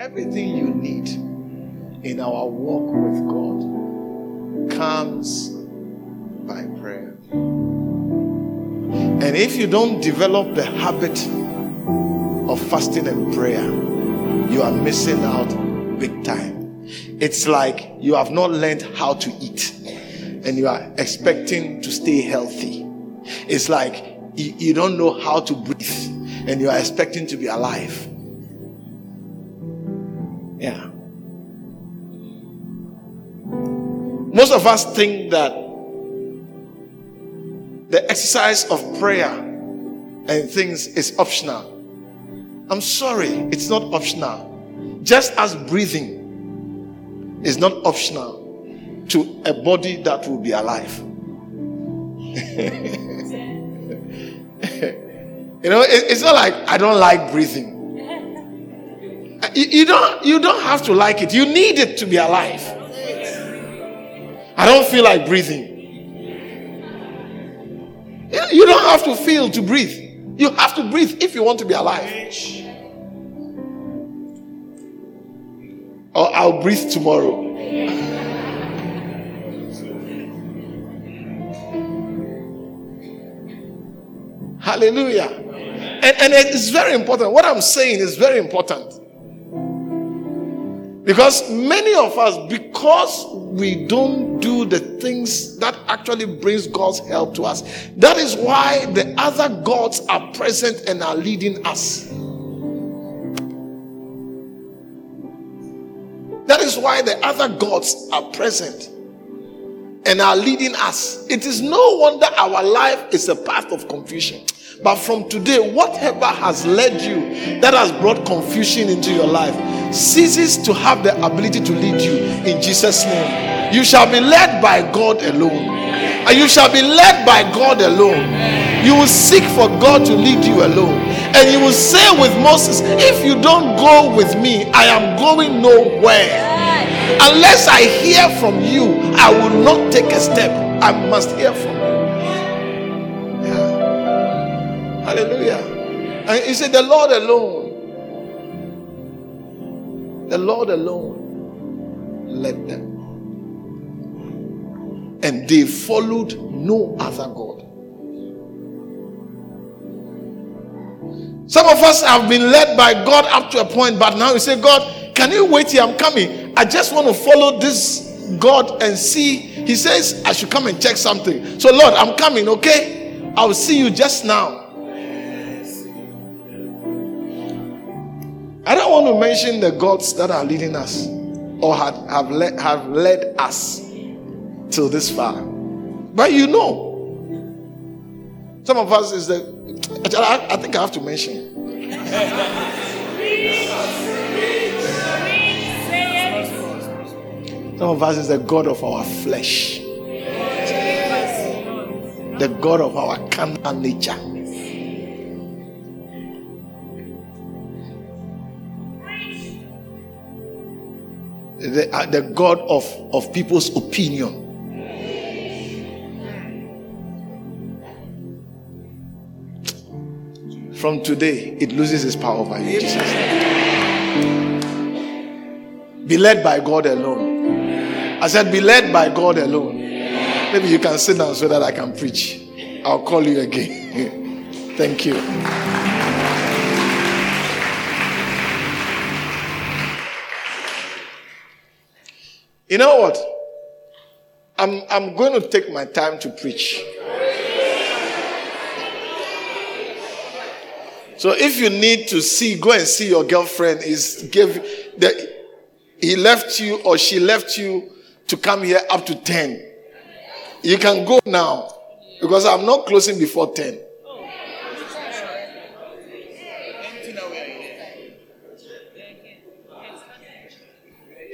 Everything you need in our walk with God comes by prayer. And if you don't develop the habit of fasting and prayer, you are missing out big time. It's like you have not learned how to eat and you are expecting to stay healthy. It's like you, don't know how to breathe and you are expecting to be alive. Yeah. Most of us think that the exercise of prayer and things is optional. I'm sorry, it's not optional. Just as breathing is not optional to a body that will be alive. you know, it's not like I don't like breathing. You, don't you don't have to like it. You need it to be alive. I don't feel like breathing. You don't have to feel to breathe. You have to breathe if you want to be alive. Or I'll breathe tomorrow. Hallelujah. And, and it's very important. What I'm saying is very important. Because many of us, because we don't do the things that actually brings God's help to us, that is why the other gods are present and are leading us. That is why the other gods are present and are leading us. It is no wonder our life is a path of confusion. But from today, whatever has led you that has brought confusion into your life ceases to have the ability to lead you in Jesus' name. You shall be led by God alone. And you shall be led by God alone. You will seek for God to lead you alone. And you will say with Moses, If you don't go with me, I am going nowhere. Unless I hear from you, I will not take a step. I must hear from And he said, The Lord alone. The Lord alone led them. And they followed no other God. Some of us have been led by God up to a point, but now you say, God, can you wait here? I'm coming. I just want to follow this God and see. He says, I should come and check something. So, Lord, I'm coming, okay? I'll see you just now. I don't want to mention the gods that are leading us or have, have, led, have led us till this far. But you know, some of us is the. I, I think I have to mention. Some of us is the God of our flesh, the God of our carnal nature. The, uh, the God of, of people's opinion. From today, it loses its power over you, Jesus. Be led by God alone. I said, be led by God alone. Maybe you can sit down so that I can preach. I'll call you again. Thank you. You know what? I'm, I'm going to take my time to preach. So if you need to see, go and see your girlfriend. Is give the he left you or she left you to come here up to 10. You can go now because I'm not closing before 10.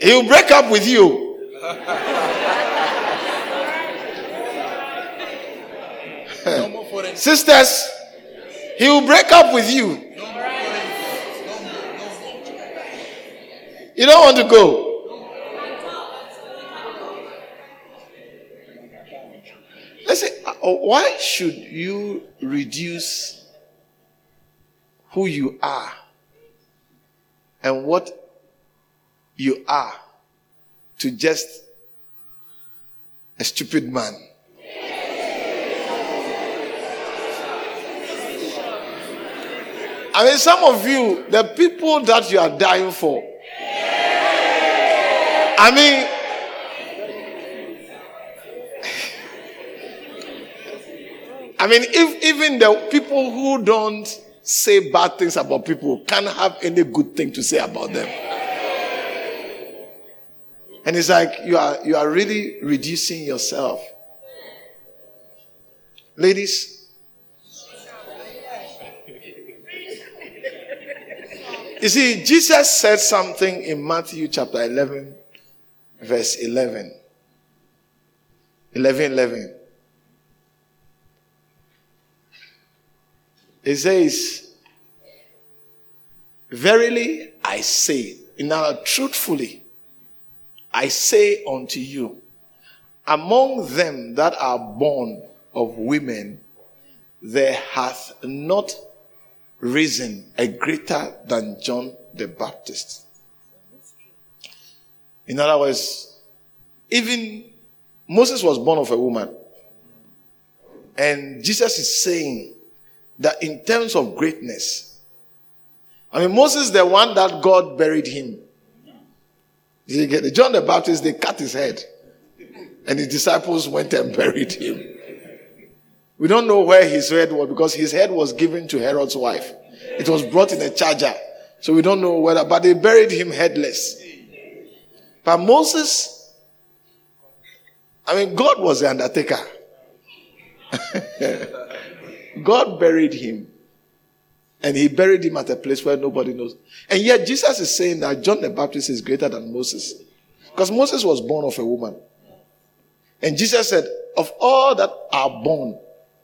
He will break up with you. Sisters, he will break up with you. You don't want to go. Listen, uh, why should you reduce who you are and what you are to just a stupid man? I mean, some of you, the people that you are dying for. I mean, I mean, if even the people who don't say bad things about people can't have any good thing to say about them. And it's like you are you are really reducing yourself. Ladies, You see, Jesus said something in Matthew chapter 11, verse 11. 11 11. It says, Verily I say, now truthfully, I say unto you, among them that are born of women, there hath not risen a greater than John the Baptist. In other words, even Moses was born of a woman. And Jesus is saying that in terms of greatness, I mean, Moses, the one that God buried him. John the Baptist, they cut his head. And his disciples went and buried him. We don't know where his head was because his head was given to Herod's wife. It was brought in a charger. So we don't know whether, but they buried him headless. But Moses, I mean, God was the undertaker. God buried him. And he buried him at a place where nobody knows. And yet Jesus is saying that John the Baptist is greater than Moses. Because Moses was born of a woman. And Jesus said, of all that are born,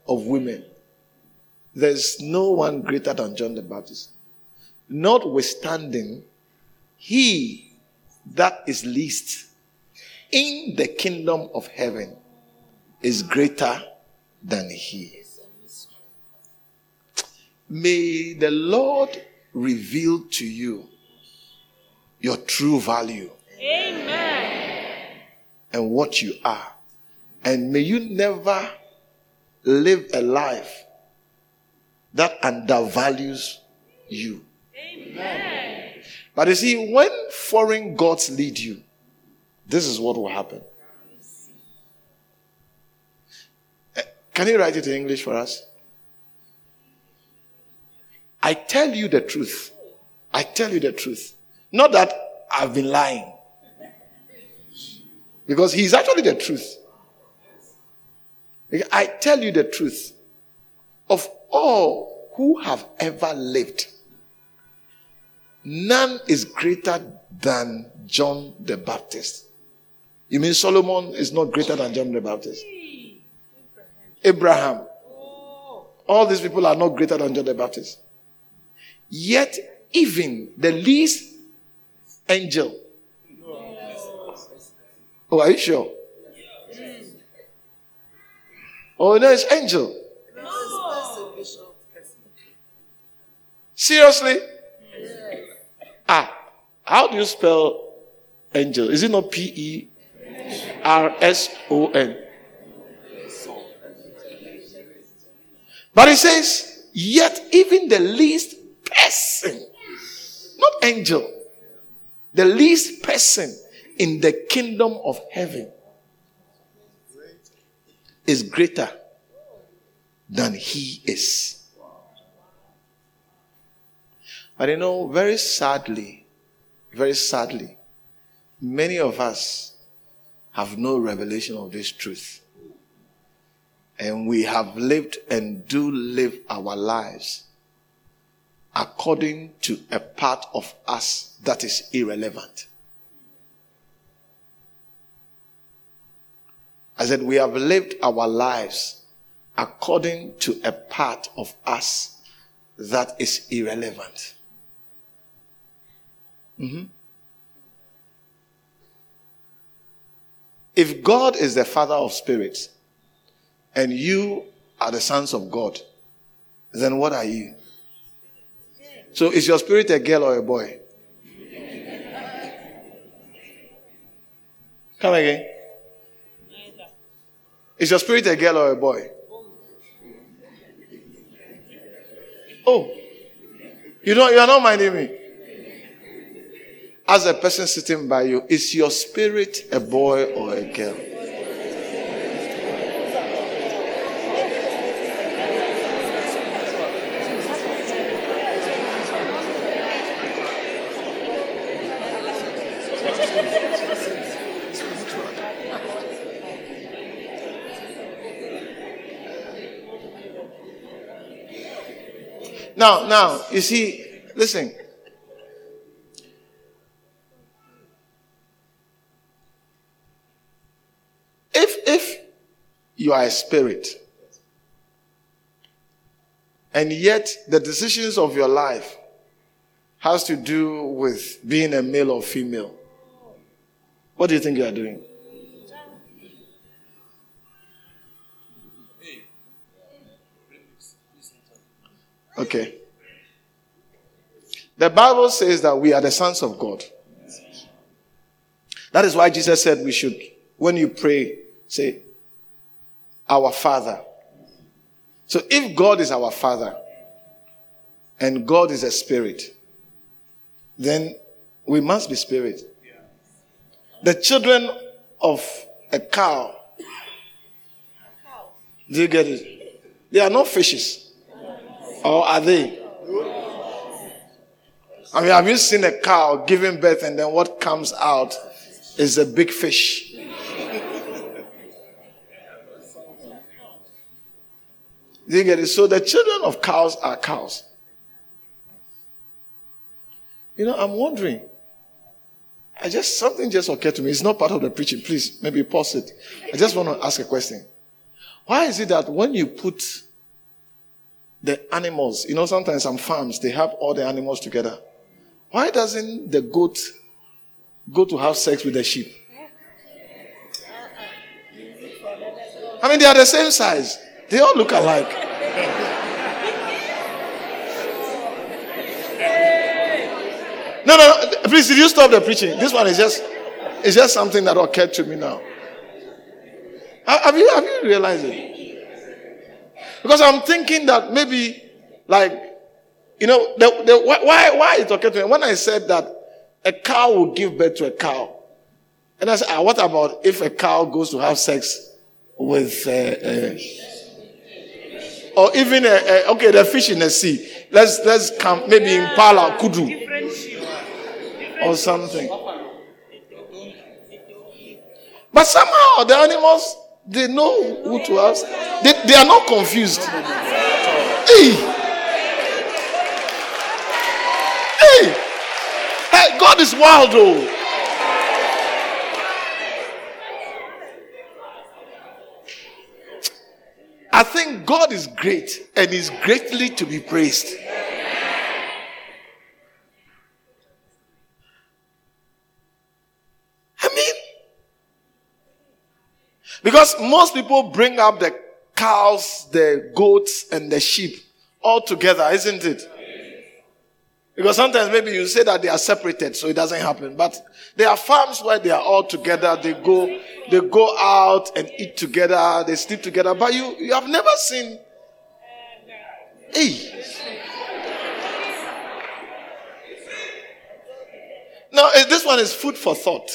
of women. There's no one greater than John the Baptist. Notwithstanding, he that is least in the kingdom of heaven is greater than he. May the Lord reveal to you your true value. Amen. And what you are. And may you never live a life that undervalues you. Amen. But you see, when foreign gods lead you, this is what will happen. Eh, can you write it in English for us? I tell you the truth. I tell you the truth. Not that I've been lying. Because he's actually the truth. I tell you the truth. Of all who have ever lived, none is greater than John the Baptist. You mean Solomon is not greater than John the Baptist? Abraham. Oh. All these people are not greater than John the Baptist. Yet, even the least angel. Oh, are you sure? Oh, no, it's angel. Seriously? Ah, how do you spell angel? Is it not P E R S O N? But it says, yet even the least person, not angel, the least person in the kingdom of heaven is greater than he is. But you know, very sadly, very sadly, many of us have no revelation of this truth. And we have lived and do live our lives according to a part of us that is irrelevant. I said, we have lived our lives according to a part of us that is irrelevant. Mm-hmm. If God is the father of spirits and you are the sons of God, then what are you? So is your spirit a girl or a boy? Come again. Is your spirit a girl or a boy? Oh, you don't, you are not minding me. As a person sitting by you, is your spirit a boy or a girl? Now, now, you see, listen. If if you are a spirit, and yet the decisions of your life has to do with being a male or female, what do you think you are doing? Okay. The Bible says that we are the sons of God. That is why Jesus said we should, when you pray, say, Our Father. So if God is our Father and God is a spirit, then we must be spirit. The children of a cow, do you get it? They are not fishes. Or are they? I mean, have you seen a cow giving birth and then what comes out is a big fish? You get it? So the children of cows are cows. You know, I'm wondering. I just something just occurred to me. It's not part of the preaching. Please, maybe pause it. I just want to ask a question. Why is it that when you put the animals. You know, sometimes some farms, they have all the animals together. Why doesn't the goat go to have sex with the sheep? I mean, they are the same size. They all look alike. No, no, no, please, did you stop the preaching? This one is just, it's just something that occurred to me now. Have you, have you realized it? Because I'm thinking that maybe, like, you know, the, the, why, why it okay to me? When I said that a cow will give birth to a cow, and I said, ah, what about if a cow goes to have sex with, uh, uh, or even, a, a, okay, the fish in the sea. Let's, let's come, maybe impala, kudu, or something. But somehow the animals they know who to ask. They, they are not confused. Hey. Hey. Hey, God is wild though. I think God is great and is greatly to be praised. Because most people bring up the cows, the goats, and the sheep all together, isn't it? Because sometimes maybe you say that they are separated, so it doesn't happen. But there are farms where they are all together. They go, they go out and eat together. They sleep together. But you, you have never seen. Hey. Now, eh, this one is food for thought.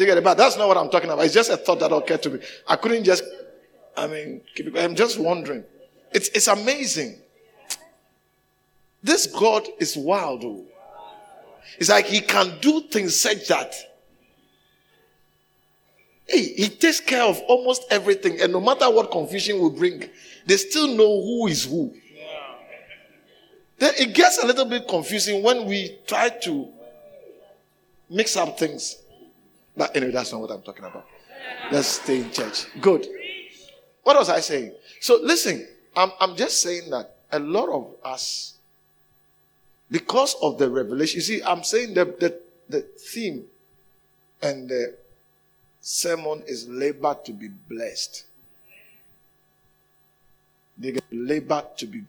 You get it? But that's not what I'm talking about. It's just a thought that occurred to me. I couldn't just, I mean, I'm just wondering. It's, it's amazing. This God is wild. Though. It's like he can do things such that hey, he takes care of almost everything. And no matter what confusion will bring, they still know who is who. Then it gets a little bit confusing when we try to mix up things. But anyway, that's not what I'm talking about. Let's stay in church. Good. What was I saying? So listen, I'm, I'm just saying that a lot of us, because of the revelation, you see, I'm saying that the, the theme and the sermon is labor to be blessed. They get labor to be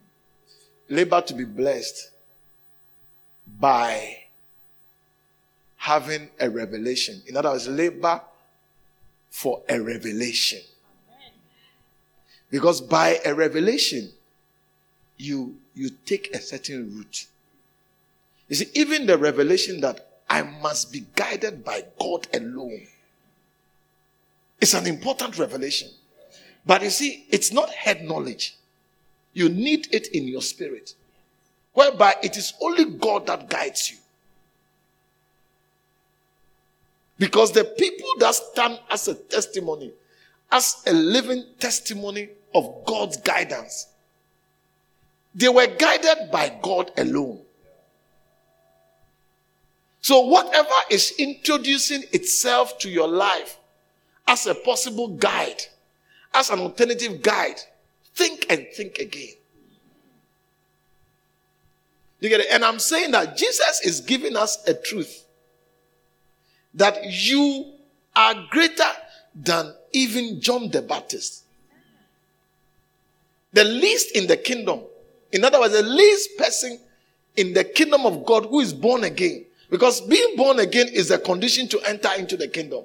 labor to be blessed by having a revelation. In other words, labor for a revelation. Because by a revelation, you you take a certain route. You see, even the revelation that I must be guided by God alone. It's an important revelation. But you see, it's not head knowledge. You need it in your spirit, whereby it is only God that guides you. Because the people that stand as a testimony, as a living testimony of God's guidance, they were guided by God alone. So, whatever is introducing itself to your life as a possible guide, as an alternative guide, think and think again. You get it? And I'm saying that Jesus is giving us a truth that you are greater than even John the Baptist. The least in the kingdom. In other words, the least person in the kingdom of God who is born again. Because being born again is a condition to enter into the kingdom.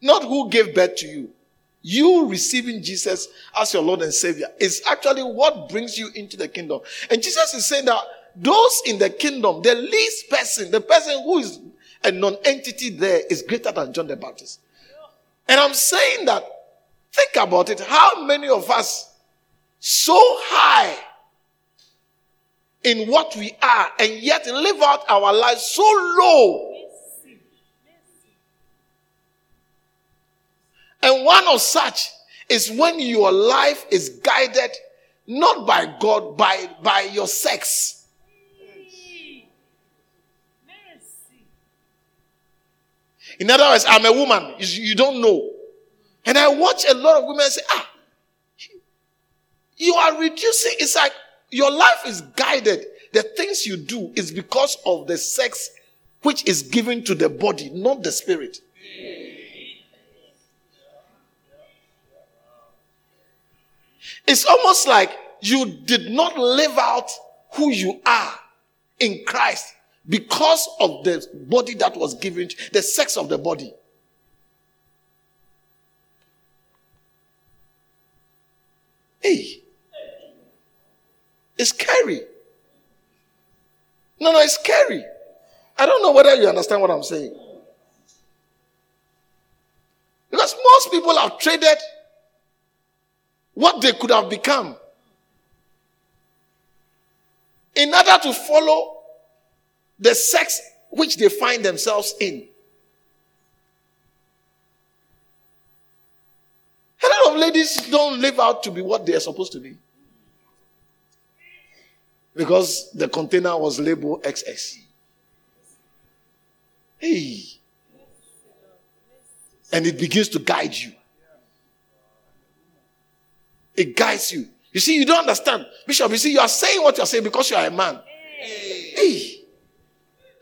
Not who gave birth to you. You receiving Jesus as your Lord and Savior is actually what brings you into the kingdom. And Jesus is saying that those in the kingdom, the least person, the person who is a non entity there, is greater than John the Baptist. And I'm saying that, think about it. How many of us so high in what we are and yet live out our lives so low And one of such is when your life is guided not by God, by, by your sex. In other words, I'm a woman, you don't know. And I watch a lot of women say, ah, you are reducing. It's like your life is guided. The things you do is because of the sex which is given to the body, not the spirit. It's almost like you did not live out who you are in Christ because of the body that was given, the sex of the body. Hey, it's scary. No, no, it's scary. I don't know whether you understand what I'm saying. Because most people have traded what they could have become in order to follow the sex which they find themselves in. A lot of ladies don't live out to be what they are supposed to be. Because the container was labeled XS. Hey. And it begins to guide you. It guides you. You see, you don't understand. Bishop, you see, you are saying what you're saying because you are a man. Hey.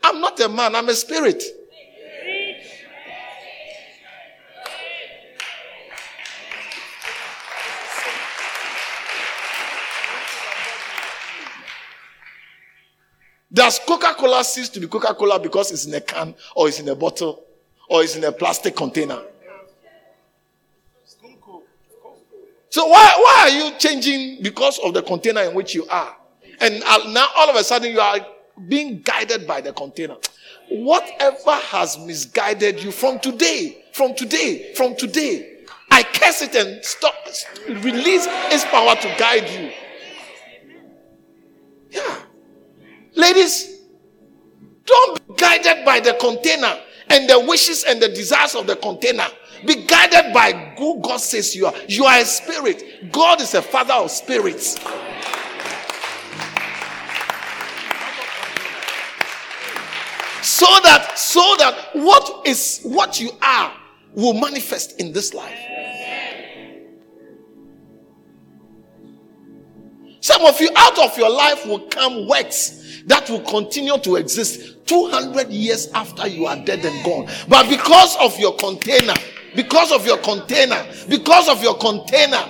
I'm not a man, I'm a spirit. Does Coca Cola cease to be Coca Cola because it's in a can or it's in a bottle or it's in a plastic container? So why, why are you changing because of the container in which you are? And uh, now all of a sudden you are being guided by the container. Whatever has misguided you from today, from today, from today, I curse it and stop, release its power to guide you. Yeah. Ladies, don't be guided by the container and the wishes and the desires of the container. Be guided by who God says you are. You are a spirit. God is a father of spirits. So that so that what is what you are will manifest in this life. Some of you out of your life will come works that will continue to exist 200 years after you are dead and gone. But because of your container, because of your container, because of your container,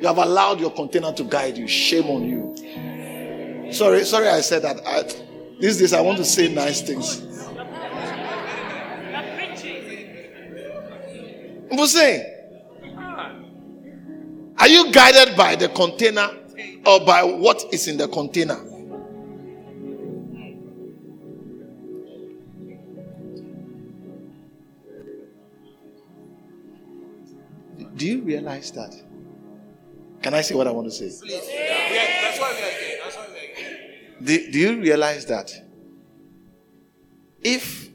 you have allowed your container to guide you. Shame on you. Sorry, sorry, I said that. I, these days, I want to say nice things. I'm saying, are you guided by the container or by what is in the container? Do you realize that? Can I say what I want to say? Yeah, that's we are. That's why we are here. Do, do you realize that if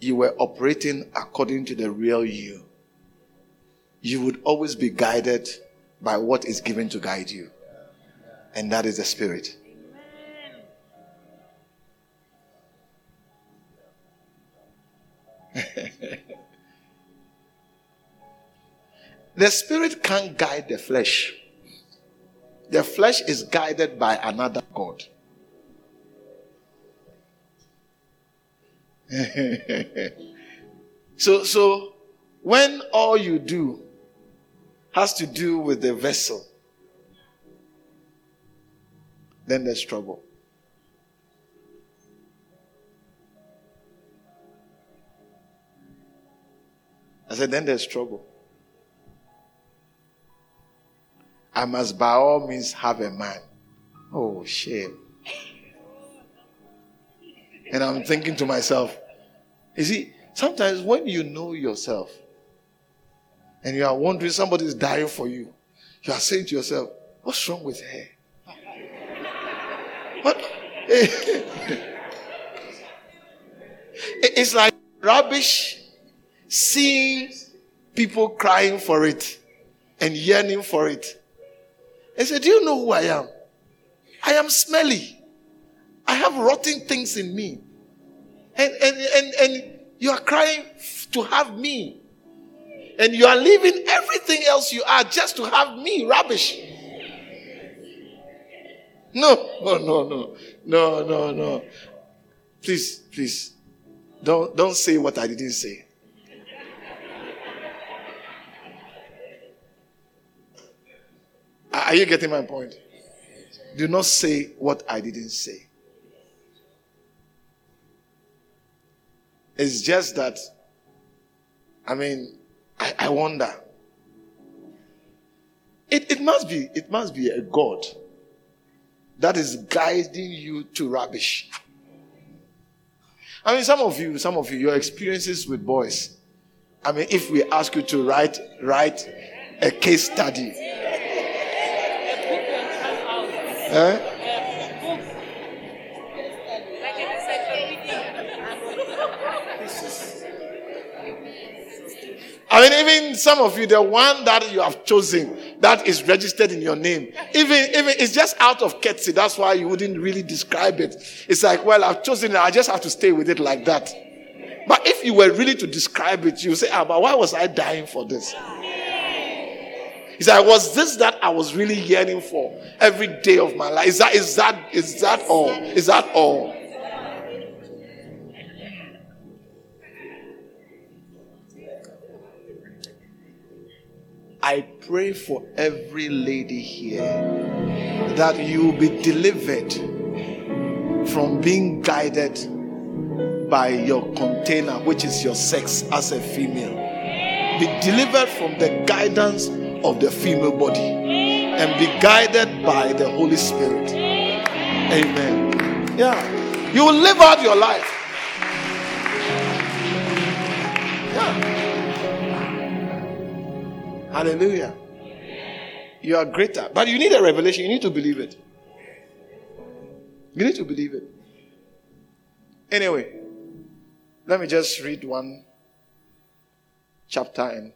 you were operating according to the real you, you would always be guided by what is given to guide you, and that is the Spirit. the Spirit can't guide the flesh. The flesh is guided by another God. so, so when all you do has to do with the vessel, then there's trouble. I said, then there's trouble. I must by all means have a man. Oh, shame. And I'm thinking to myself, you see, sometimes when you know yourself and you are wondering somebody is dying for you, you are saying to yourself, what's wrong with her? What? it's like rubbish seeing people crying for it and yearning for it. I said, Do you know who I am? I am smelly. I have rotten things in me. And, and, and, and you are crying to have me. And you are leaving everything else you are just to have me. Rubbish. No, no, no, no, no, no, no. Please, please, don't don't say what I didn't say. Are you getting my point? Do not say what I didn't say. It's just that, I mean, I, I wonder. It, it must be, it must be a God that is guiding you to rubbish. I mean, some of you, some of you, your experiences with boys. I mean, if we ask you to write, write a case study. Eh? I mean, even some of you, the one that you have chosen that is registered in your name, even even it's just out of courtesy. That's why you wouldn't really describe it. It's like, well, I've chosen it. I just have to stay with it like that. But if you were really to describe it, you say, ah, but why was I dying for this? He said, was this that I was really yearning for every day of my life? Is that is that is that all? Is that all? I pray for every lady here that you be delivered from being guided by your container, which is your sex as a female. Be delivered from the guidance of the female body and be guided by the Holy Spirit. Amen. Yeah. You will live out your life. Yeah. Hallelujah. You are greater. But you need a revelation. You need to believe it. You need to believe it. Anyway, let me just read one chapter and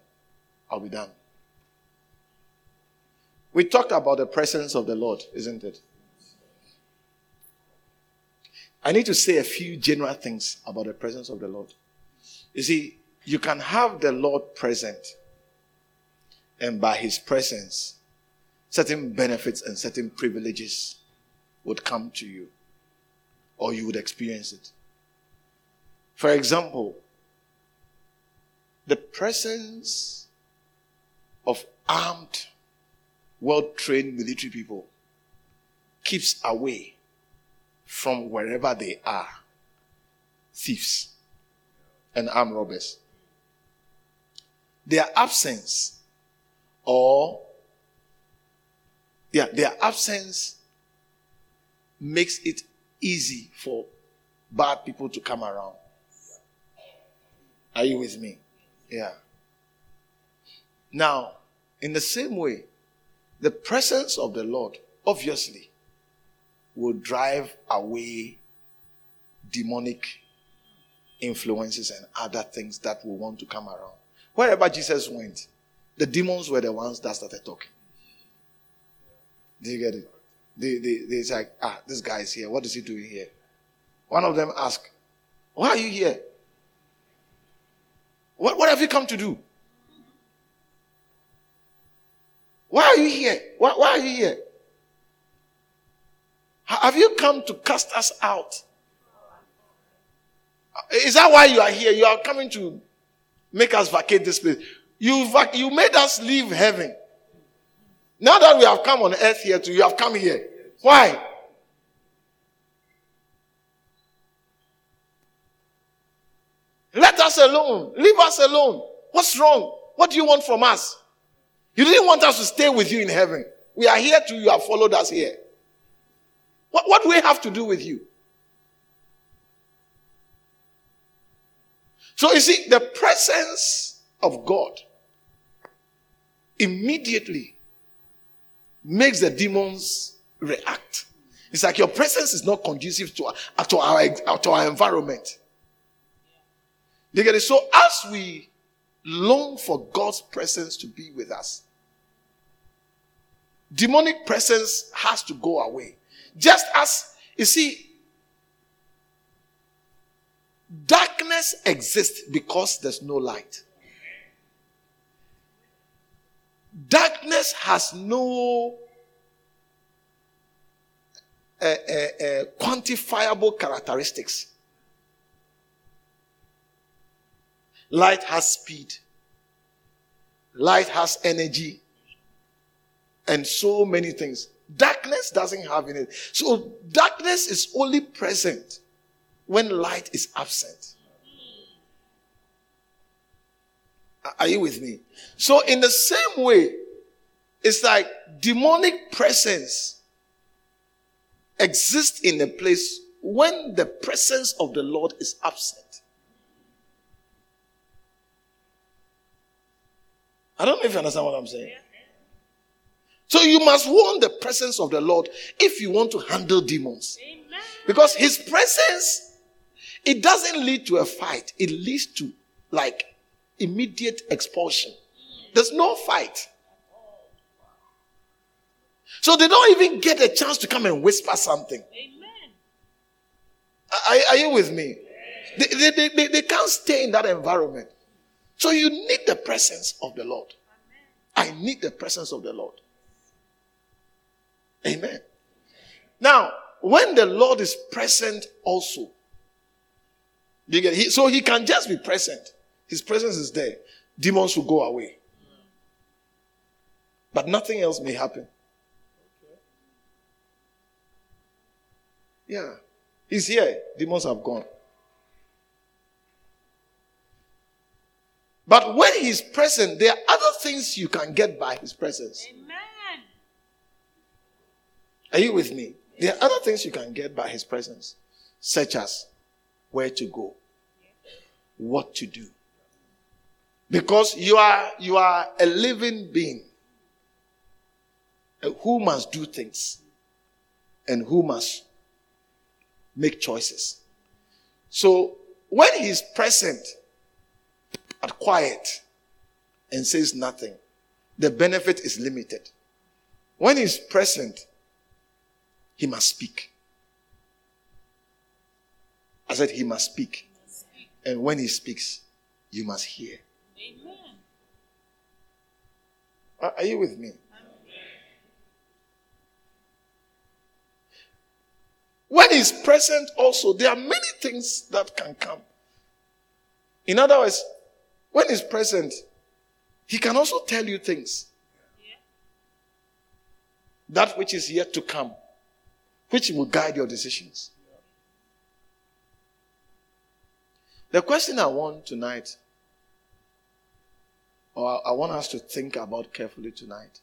I'll be done. We talked about the presence of the Lord, isn't it? I need to say a few general things about the presence of the Lord. You see, you can have the Lord present, and by his presence, certain benefits and certain privileges would come to you, or you would experience it. For example, the presence of armed, well trained military people keeps away from wherever they are thieves and armed robbers. Their absence or yeah, their absence makes it easy for bad people to come around. Are you with me? Yeah. Now, in the same way, the presence of the Lord, obviously, will drive away demonic influences and other things that will want to come around. Wherever Jesus went, the demons were the ones that started talking. Do you get it? They, they, they say, ah, this guy is here. What is he doing here? One of them asked, why are you here? What, what have you come to do? Why are you here? Why, why are you here? Have you come to cast us out? Is that why you are here? You are coming to make us vacate this place. You, vac- you made us leave heaven. Now that we have come on earth here too, you have come here. Why? Let us alone. Leave us alone. What's wrong? What do you want from us? You didn't want us to stay with you in heaven. We are here to You have followed us here. What, what do we have to do with you? So you see, the presence of God immediately makes the demons react. It's like your presence is not conducive to our, to our, to our environment. You get it? So as we long for God's presence to be with us, demonic presence has to go away. Just as, you see, darkness exists because there's no light. Darkness has no uh, uh, uh, quantifiable characteristics. Light has speed, light has energy, and so many things. Darkness doesn't have any. So darkness is only present when light is absent. Are you with me? So in the same way, it's like demonic presence exists in a place when the presence of the Lord is absent. I don't know if you understand what I'm saying. So you must want the presence of the Lord if you want to handle demons. Amen. Because his presence, it doesn't lead to a fight. It leads to like immediate expulsion. There's no fight. So they don't even get a chance to come and whisper something. Amen. Are, are you with me? They, they, they, they can't stay in that environment. So you need the presence of the Lord. I need the presence of the Lord. Amen. Now, when the Lord is present also, so he can just be present. His presence is there. Demons will go away. But nothing else may happen. Yeah. He's here. Demons have gone. But when he's present, there are other things you can get by his presence. Amen. Are you with me? There are other things you can get by his presence, such as where to go, what to do. Because you are, you are a living being who must do things and who must make choices. So when he's present but quiet and says nothing, the benefit is limited. When he's present he must speak. I said, He must speak. And when He speaks, you must hear. Amen. Are you with me? When He's present, also, there are many things that can come. In other words, when He's present, He can also tell you things. That which is yet to come, which will guide your decisions. The question I want tonight, or I want us to think about carefully tonight,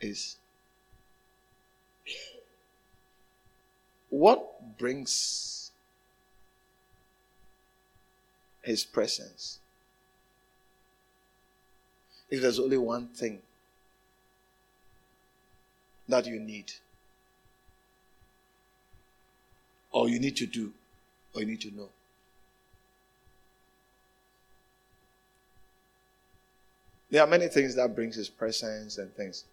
is what brings his presence? If there's only one thing that you need, or you need to do, or you need to know. There are many things that brings his presence and things.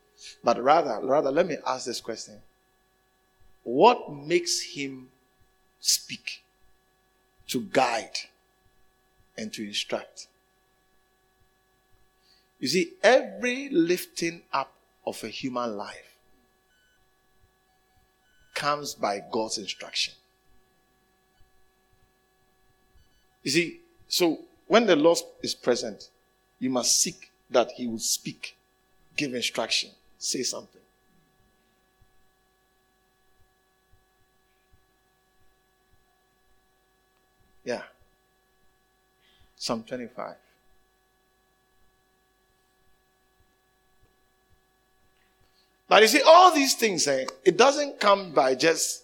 But rather, rather, let me ask this question. What makes him speak to guide and to instruct? You see, every lifting up of a human life comes by God's instruction. You see, so when the Lord is present, you must seek that he will speak, give instruction, say something. Yeah. Psalm 25. But you see, all these things, eh, it doesn't come by just,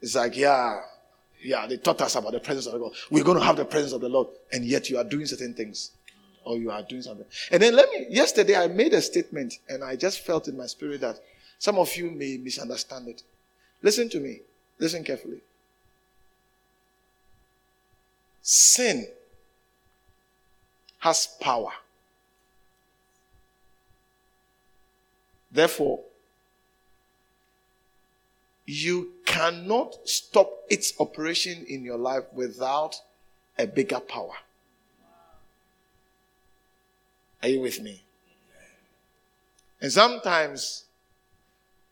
it's like, yeah, yeah, they taught us about the presence of God. We're going to have the presence of the Lord, and yet you are doing certain things or you are doing something. And then let me, yesterday I made a statement and I just felt in my spirit that some of you may misunderstand it. Listen to me. Listen carefully. Sin has power. Therefore, you cannot stop its operation in your life without a bigger power. Are you with me? And sometimes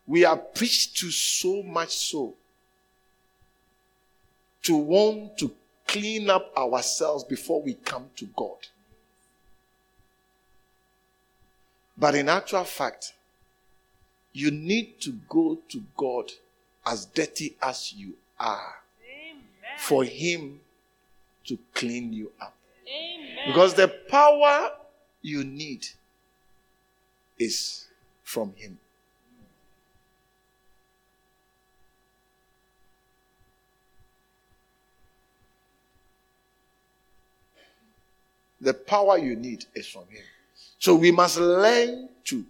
we are preached to so much so to want to clean up ourselves before we come to God. But in actual fact, you need to go to God as dirty as you are Amen. for Him to clean you up. Amen. Because the power you need is from Him. The power you need is from Him. So we must learn to,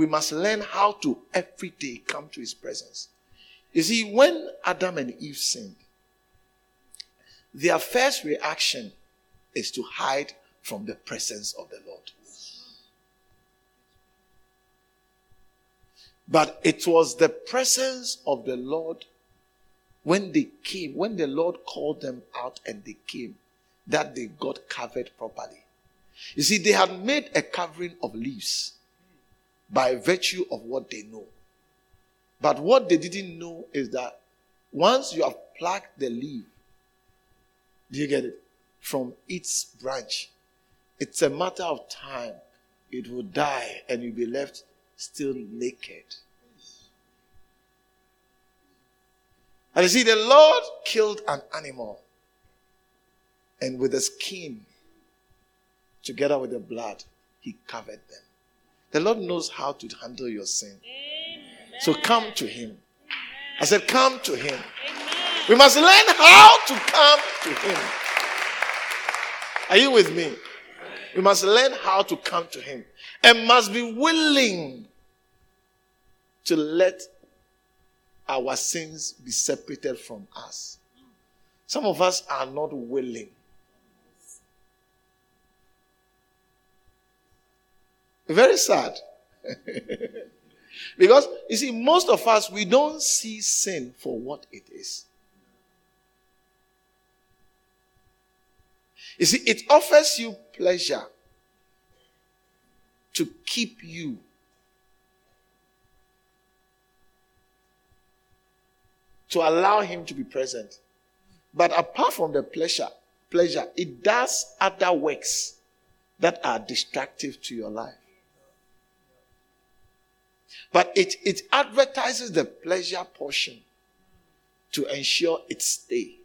we must learn how to every day come to His presence. You see, when Adam and Eve sinned, their first reaction is to hide from the presence of the Lord. But it was the presence of the Lord when they came, when the Lord called them out and they came, that they got covered properly. You see, they had made a covering of leaves by virtue of what they know. But what they didn't know is that once you have plucked the leaf, do you get it? From its branch, it's a matter of time. It will die and you'll be left still naked. And you see, the Lord killed an animal and with the skin, together with the blood, he covered them. The Lord knows how to handle your sin. Amen. So come to him. I said, come to him. Amen. We must learn how to come to him. Are you with me? We must learn how to come to Him and must be willing to let our sins be separated from us. Some of us are not willing. Very sad. because, you see, most of us, we don't see sin for what it is. You see, it offers you pleasure to keep you. To allow him to be present. But apart from the pleasure, pleasure, it does other works that are destructive to your life. But it, it advertises the pleasure portion to ensure its stay.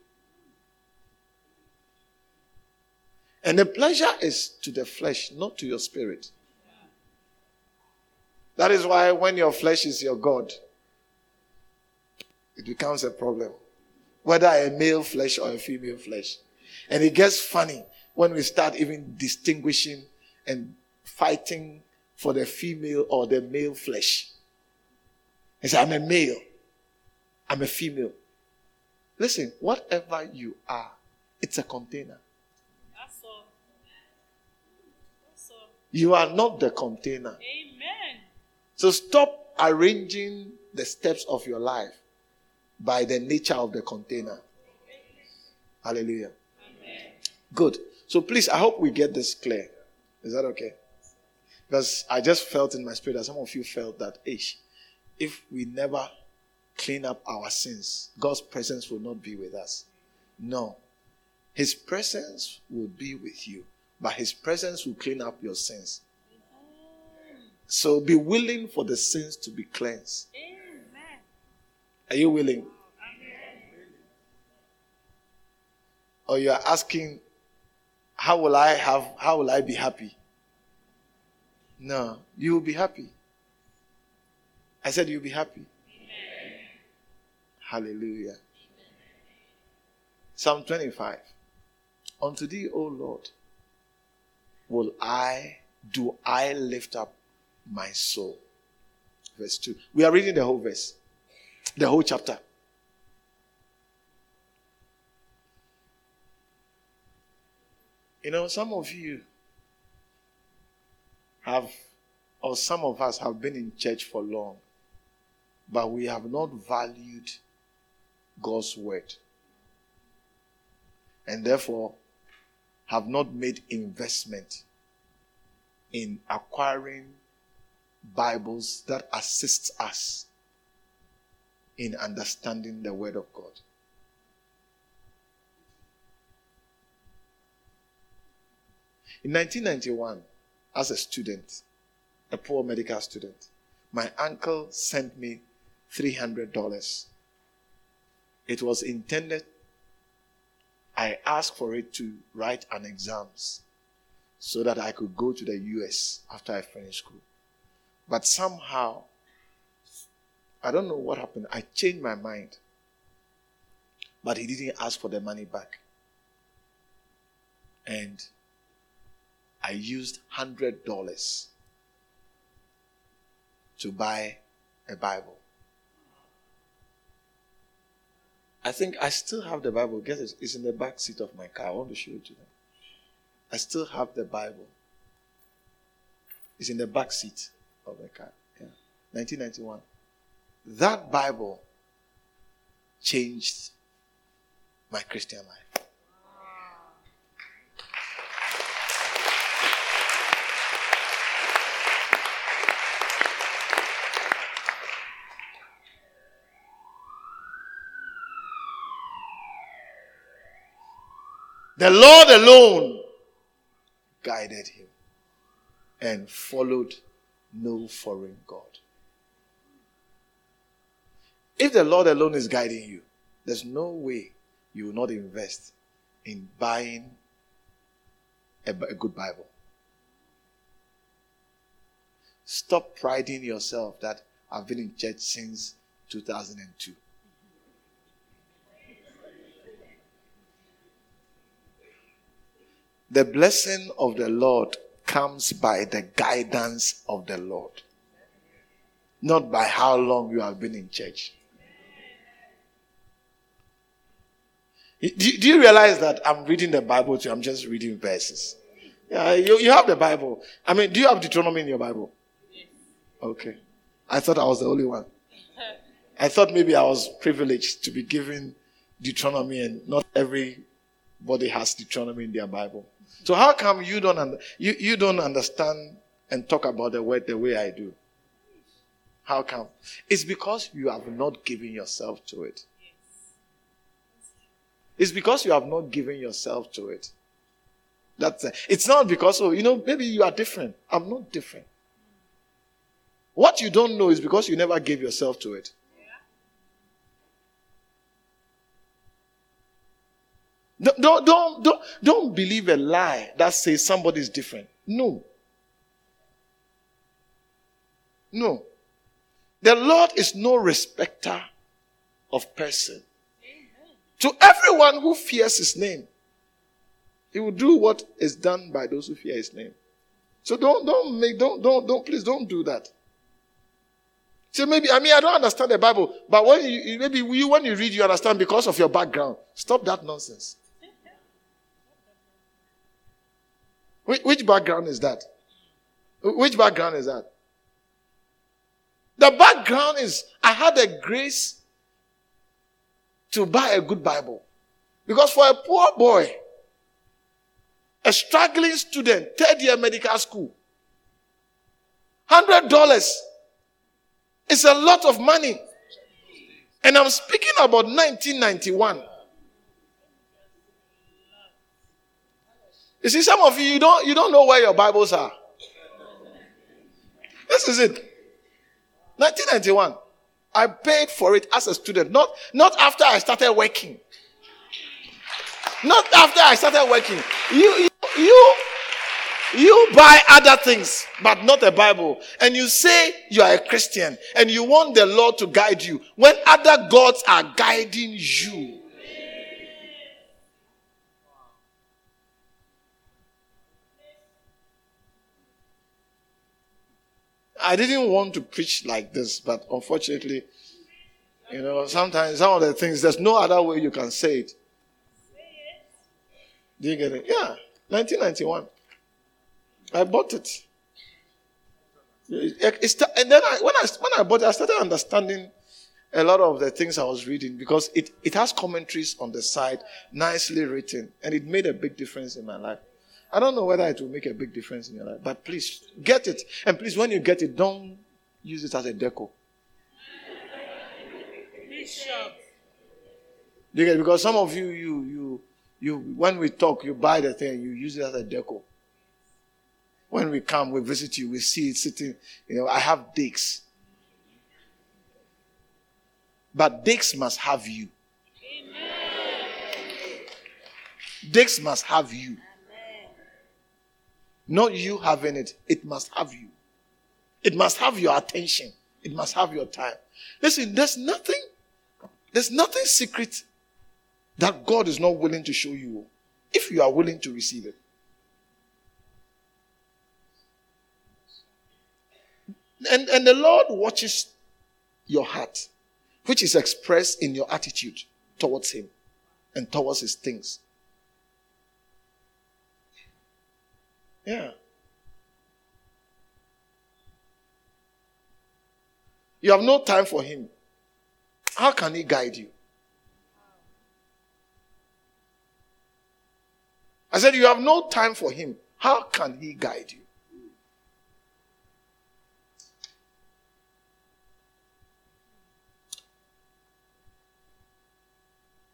And the pleasure is to the flesh, not to your spirit. That is why when your flesh is your God, it becomes a problem. Whether a male flesh or a female flesh. And it gets funny when we start even distinguishing and fighting for the female or the male flesh. He said, I'm a male. I'm a female. Listen, whatever you are, it's a container. That's all. That's all. You are not the container. Amen. So stop arranging the steps of your life by the nature of the container. Hallelujah. Amen. Good. So please, I hope we get this clear. Is that okay? Because I just felt in my spirit that some of you felt that, ish, if we never clean up our sins, God's presence will not be with us. No. His presence will be with you, but His presence will clean up your sins. So be willing for the sins to be cleansed. Amen. Are you willing? Amen. Or you are asking, how will I have, how will I be happy? No, you will be happy. I said you'll be happy. Amen. Hallelujah. Psalm 25. Unto thee, O Lord, will I, do I lift up my soul. Verse 2. We are reading the whole verse, the whole chapter. You know, some of you have, or some of us have been in church for long, but we have not valued God's word. And therefore, have not made investment in acquiring Bibles that assist us in understanding the Word of God. In 1991, as a student, a poor medical student, my uncle sent me $300. It was intended, I asked for it to write an exams so that I could go to the US after I finished school. But somehow, I don't know what happened. I changed my mind. But he didn't ask for the money back. And I used $100 to buy a Bible. I think I still have the Bible. Guess it? It's in the back seat of my car. I want to show it to them. I still have the Bible. It's in the back seat of the car. Yeah. 1991. That Bible changed my Christian life. The Lord alone guided him and followed no foreign God. If the Lord alone is guiding you, there's no way you will not invest in buying a, a good Bible. Stop priding yourself that I've been in church since 2002. The blessing of the Lord comes by the guidance of the Lord, not by how long you have been in church. Do, do you realize that I'm reading the Bible to you? I'm just reading verses. Yeah, you, you have the Bible. I mean, do you have Deuteronomy in your Bible? Okay. I thought I was the only one. I thought maybe I was privileged to be given Deuteronomy and not Everybody has Deuteronomy in their Bible. So how come you don't under, you, you don't understand and talk about the word the way I do? How come? It's because you have not given yourself to it. It's because you have not given yourself to it. That's it. It's not because of, you know, maybe you are different. I'm not different. What you don't know is because you never gave yourself to it. Don't, don't, don't, don't, believe a lie that says somebody is different. No. No. The Lord is no respecter of person. To everyone who fears his name, he will do what is done by those who fear his name. So don't, don't make, don't, don't, don't, please don't do that. So maybe, I mean, I don't understand the Bible, but when you, maybe you, when you read, you understand because of your background. Stop that nonsense. Which, which background is that? Which background is that? The background is I had a grace to buy a good Bible. Because for a poor boy, a struggling student, third year medical school, $100 is a lot of money. And I'm speaking about 1991. You see, some of you, you don't, you don't know where your Bibles are. This is it. 1991. I paid for it as a student, not, not after I started working. Not after I started working. You, you, you, you buy other things, but not a Bible. And you say you are a Christian and you want the Lord to guide you when other gods are guiding you. I didn't want to preach like this, but unfortunately, you know, sometimes some of the things, there's no other way you can say it. Do you get it? Yeah, 1991. I bought it. And then I, when I when I bought it, I started understanding a lot of the things I was reading because it, it has commentaries on the side, nicely written, and it made a big difference in my life. I don't know whether it will make a big difference in your life, but please get it. And please, when you get it, don't use it as a deco. Bishop. You get? Because some of you, you, you, you, when we talk, you buy the thing, you use it as a deco. When we come, we visit you, we see it sitting. You know, I have dicks. But dicks must have you. Amen. Dicks must have you. Not you having it. It must have you. It must have your attention. It must have your time. Listen, there's nothing, there's nothing secret that God is not willing to show you if you are willing to receive it. And, and the Lord watches your heart, which is expressed in your attitude towards Him and towards His things. Yeah. You have no time for him. How can he guide you? I said, You have no time for him. How can he guide you?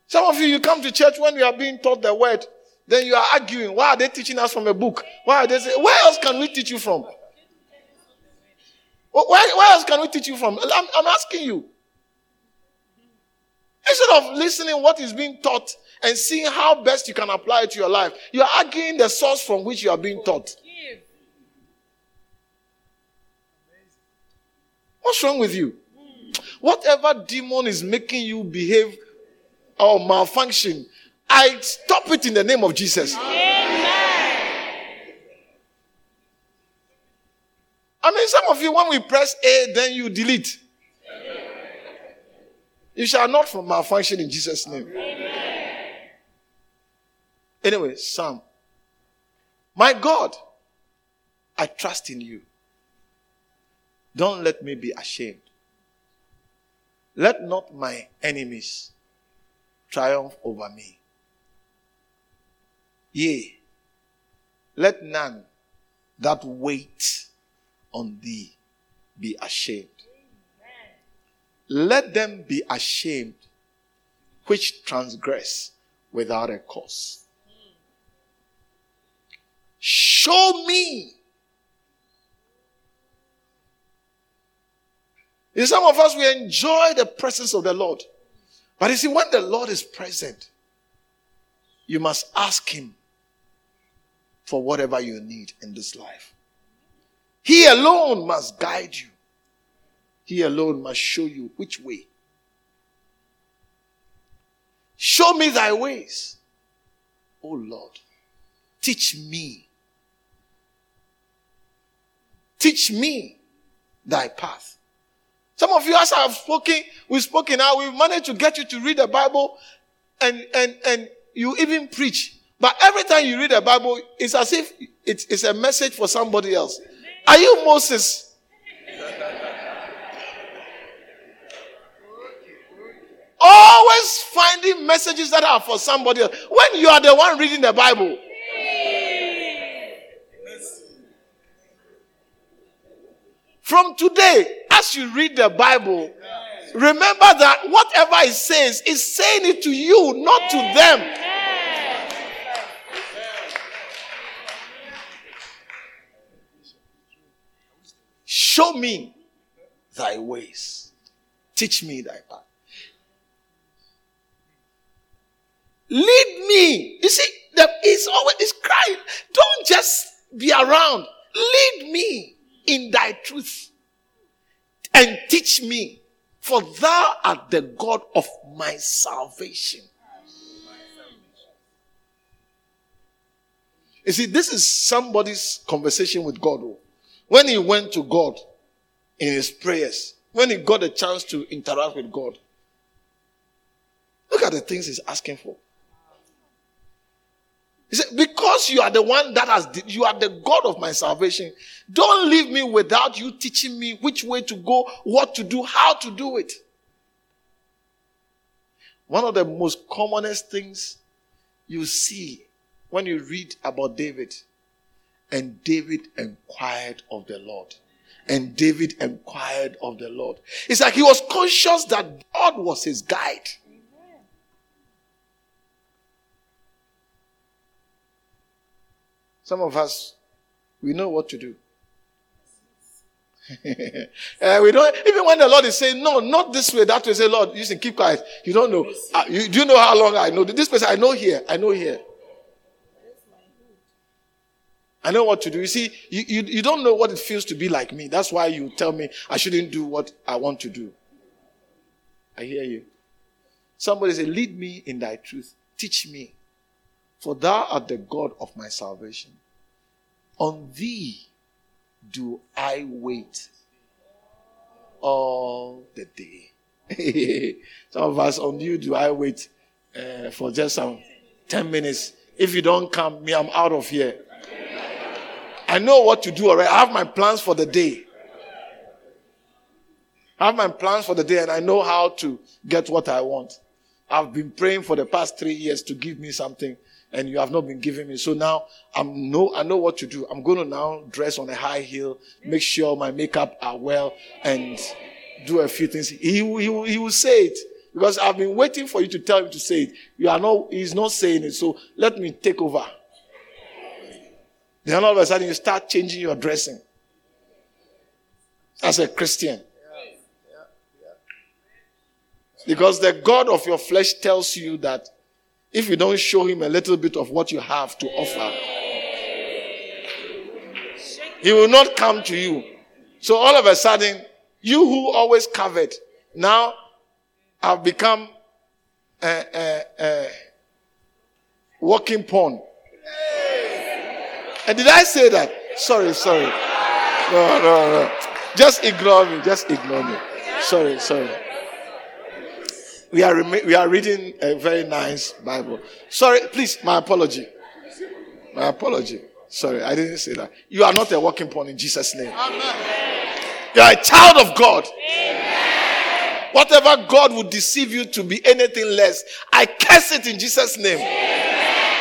Some of you, you come to church when you are being taught the word. Then you are arguing. Why are they teaching us from a book? Why are they saying, where else can we teach you from? Where, where else can we teach you from? I'm, I'm asking you. Instead of listening what is being taught and seeing how best you can apply it to your life, you are arguing the source from which you are being taught. What's wrong with you? Whatever demon is making you behave or malfunction, I stop it in the name of Jesus. Amen. I mean, some of you, when we press A, then you delete. You shall not from malfunction in Jesus' name. Amen. Anyway, Psalm. My God, I trust in you. Don't let me be ashamed. Let not my enemies triumph over me. Yea, let none that wait on thee be ashamed. Let them be ashamed which transgress without a cause. Show me. In some of us, we enjoy the presence of the Lord. But you see, when the Lord is present, you must ask Him for whatever you need in this life. He alone must guide you. He alone must show you which way. Show me thy ways. Oh Lord, teach me. Teach me thy path. Some of you, as I've spoken, we've spoken now, we've managed to get you to read the Bible and, and, and you even preach. But every time you read the Bible, it's as if it's a message for somebody else. Are you Moses? Always finding messages that are for somebody else when you are the one reading the Bible. From today, as you read the Bible, remember that whatever it says is saying it to you, not to them. Show me thy ways. Teach me thy path. Lead me. You see, the, it's always it's crying. Don't just be around. Lead me in thy truth and teach me, for thou art the God of my salvation. You see, this is somebody's conversation with God. Oh. When he went to God in his prayers, when he got a chance to interact with God, look at the things he's asking for. He said, Because you are the one that has, you are the God of my salvation, don't leave me without you teaching me which way to go, what to do, how to do it. One of the most commonest things you see when you read about David and David inquired of the Lord. And David inquired of the Lord. It's like he was conscious that God was his guide. Some of us, we know what to do. uh, we don't even when the Lord is saying no, not this way, that way. Say, Lord, you can keep quiet. You don't know. Uh, you, do you know how long I know this person? I know here. I know here. I know what to do. You see, you, you, you don't know what it feels to be like me. That's why you tell me I shouldn't do what I want to do. I hear you. Somebody say, Lead me in thy truth. Teach me. For thou art the God of my salvation. On thee do I wait all the day. some of us, on you do I wait uh, for just some 10 minutes. If you don't come, me, I'm out of here. I know what to do already. I have my plans for the day. I have my plans for the day and I know how to get what I want. I've been praying for the past three years to give me something and you have not been giving me. So now I'm know, I know what to do. I'm going to now dress on a high heel, make sure my makeup are well and do a few things. He, he, he will say it because I've been waiting for you to tell him to say it. You are not, he's not saying it. So let me take over. Then all of a sudden you start changing your dressing as a Christian. Because the God of your flesh tells you that if you don't show him a little bit of what you have to offer, he will not come to you. So all of a sudden, you who always covered, now have become a, a, a walking pond. And did I say that? Sorry, sorry. No, no, no. Just ignore me. Just ignore me. Sorry, sorry. We are, we are reading a very nice Bible. Sorry, please, my apology. My apology. Sorry, I didn't say that. You are not a walking pond in Jesus' name. Amen. You are a child of God. Amen. Whatever God would deceive you to be anything less, I curse it in Jesus' name. Amen.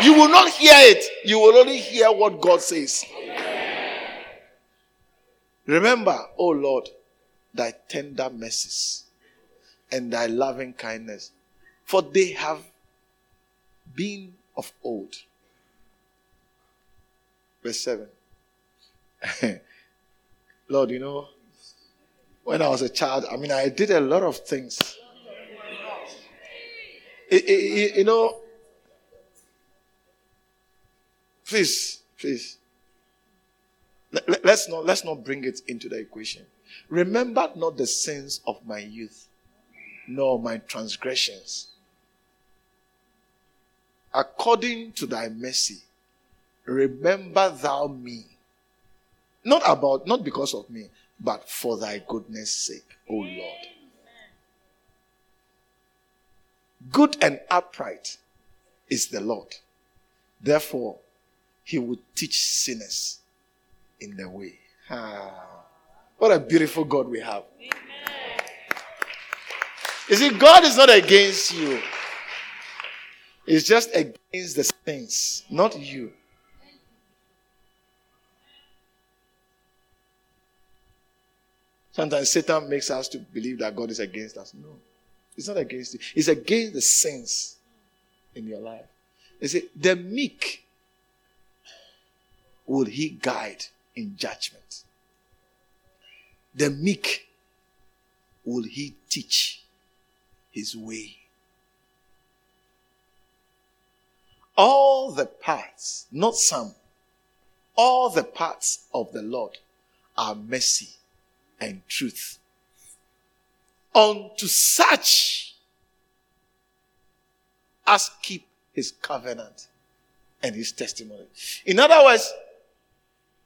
You will not hear it. You will only hear what God says. Remember, O Lord, thy tender mercies and thy loving kindness, for they have been of old. Verse 7. Lord, you know, when I was a child, I mean, I did a lot of things. It, it, you know, please, please, let, let's not let's not bring it into the equation. Remember not the sins of my youth, nor my transgressions. According to thy mercy, remember thou me. Not about, not because of me, but for thy goodness sake, O Lord. Good and upright is the Lord. Therefore, he would teach sinners in the way. Ah, what a beautiful God we have. You see, God is not against you. He's just against the things, not you. Sometimes Satan makes us to believe that God is against us. No, it's not against you. It's against the sins in your life. You see, the meek will he guide in judgment. The meek will he teach his way. All the paths, not some, all the paths of the Lord are mercy and truth. Unto such as keep his covenant and his testimony. In other words,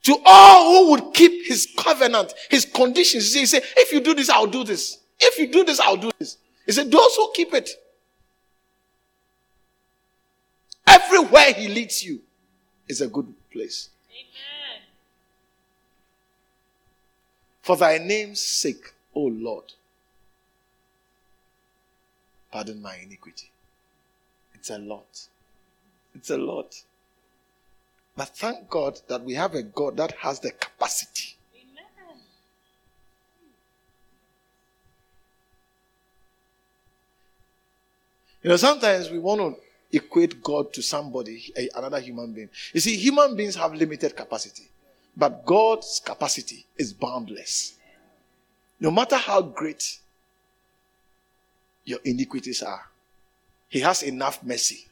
to all who would keep his covenant, his conditions, he said, if you do this, I'll do this. If you do this, I'll do this. He said, those who keep it. Everywhere he leads you is a good place. Amen. For thy name's sake, O Lord, pardon my iniquity. It's a lot. It's a lot. But thank God that we have a God that has the capacity. Amen. You know, sometimes we want to equate God to somebody, another human being. You see, human beings have limited capacity. But God's capacity is boundless. No matter how great your iniquities are, He has enough mercy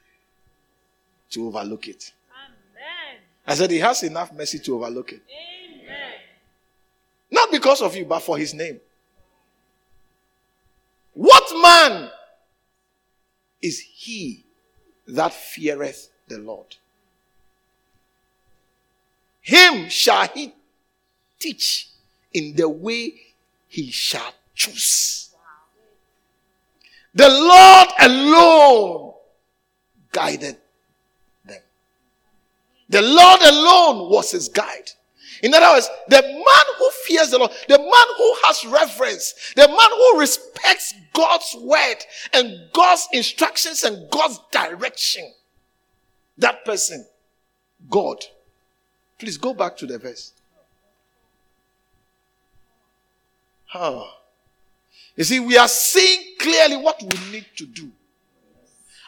to overlook it. I said, He has enough mercy to overlook it. Amen. Not because of you, but for His name. What man is he that feareth the Lord? Him shall he teach in the way he shall choose. The Lord alone guided. The Lord alone was his guide. In other words, the man who fears the Lord, the man who has reverence, the man who respects God's word and God's instructions and God's direction, that person, God Please go back to the verse. Huh. You see, we are seeing clearly what we need to do.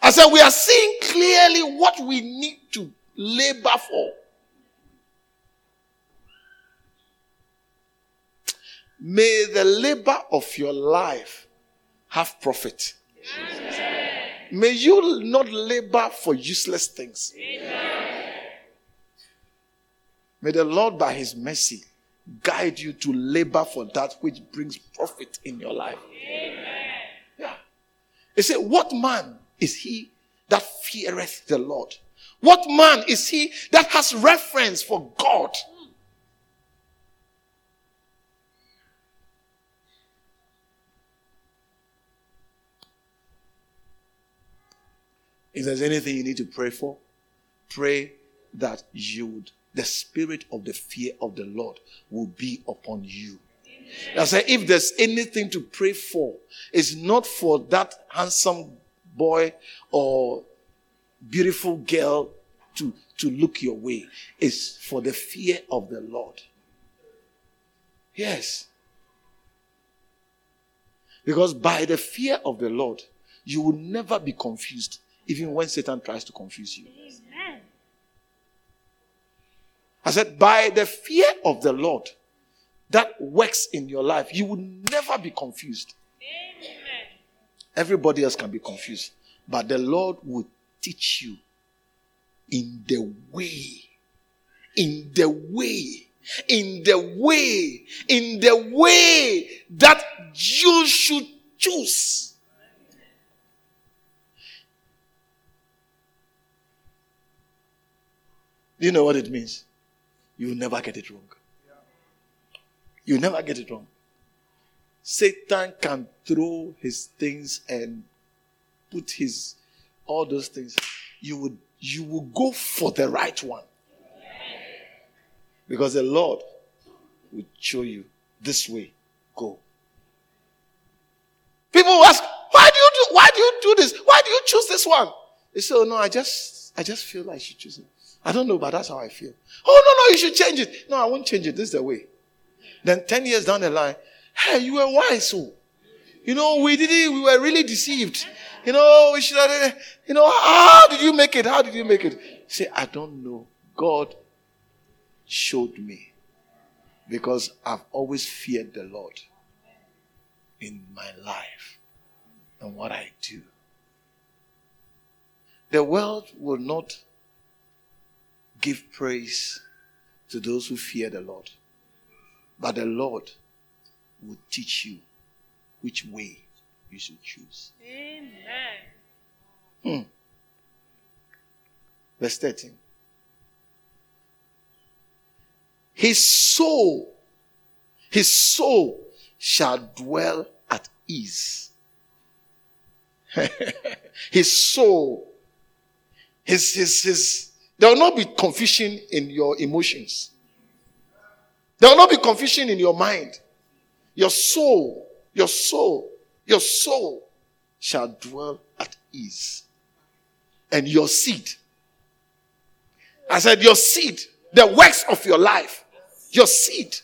I said, we are seeing clearly what we need to labor for. May the labor of your life have profit. Amen. May you not labor for useless things. Amen. May the Lord, by His mercy, guide you to labor for that which brings profit in your life. Amen. Yeah. He said, What man is he that feareth the Lord? What man is he that has reference for God? If there's anything you need to pray for, pray that you would the spirit of the fear of the Lord will be upon you. I say, if there's anything to pray for, it's not for that handsome boy or beautiful girl to, to look your way is for the fear of the Lord. Yes. Because by the fear of the Lord, you will never be confused, even when Satan tries to confuse you. Amen. I said, by the fear of the Lord that works in your life, you will never be confused. Amen. Everybody else can be confused, but the Lord will teach you in the way, in the way, in the way, in the way that you should choose. Do you know what it means? You will never get it wrong. You never get it wrong. Satan can throw his things and put his all those things. You would you will go for the right one. Because the Lord will show you this way. Go. People ask, why do you do why do you do this? Why do you choose this one? They say, Oh no, I just I just feel like I should choose it. I don't know, but that's how I feel. Oh no, no, you should change it. No, I won't change it. This is the way. Then 10 years down the line, hey, you were wise, so. You know, we did it, we were really deceived. You know, we should have, you know, how did you make it? How did you make it? Say, I don't know. God showed me. Because I've always feared the Lord in my life and what I do. The world will not give praise to those who fear the Lord. But the Lord will teach you which way you should choose. Amen. Hmm. Verse 13. His soul, his soul shall dwell at ease. his soul, his, his, his, there will not be confusion in your emotions. There will not be confusion in your mind. Your soul, your soul, your soul shall dwell at ease. And your seed. I said, your seed, the works of your life, your seed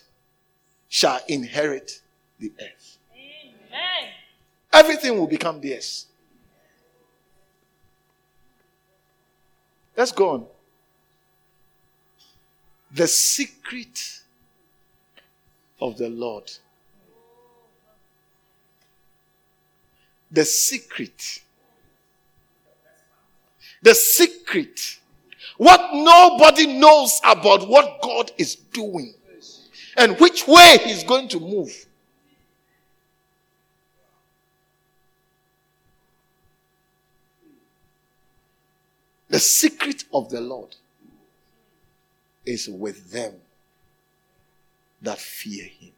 shall inherit the earth. Amen. Everything will become theirs. Let's go on. The secret of the Lord. The secret. The secret. What nobody knows about what God is doing and which way He's going to move. The secret of the Lord is with them that fear him,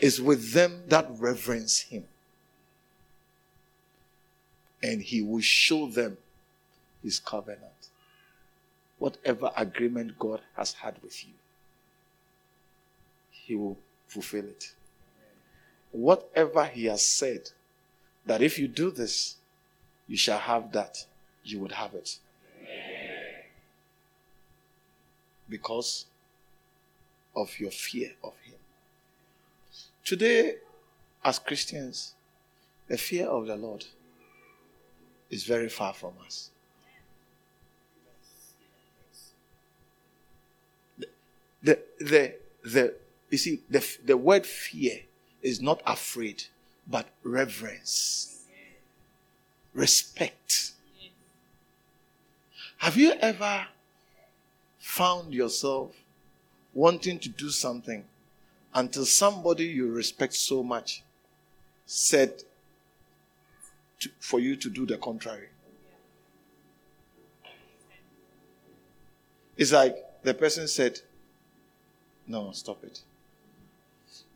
is with them that reverence him. And he will show them his covenant. Whatever agreement God has had with you, he will fulfill it. Whatever he has said, that if you do this, you shall have that, you would have it. Because of your fear of Him. Today, as Christians, the fear of the Lord is very far from us. The, the, the, the you see, the, the word fear is not afraid, but reverence, respect. Have you ever found yourself wanting to do something until somebody you respect so much said to, for you to do the contrary. It's like the person said, No, stop it.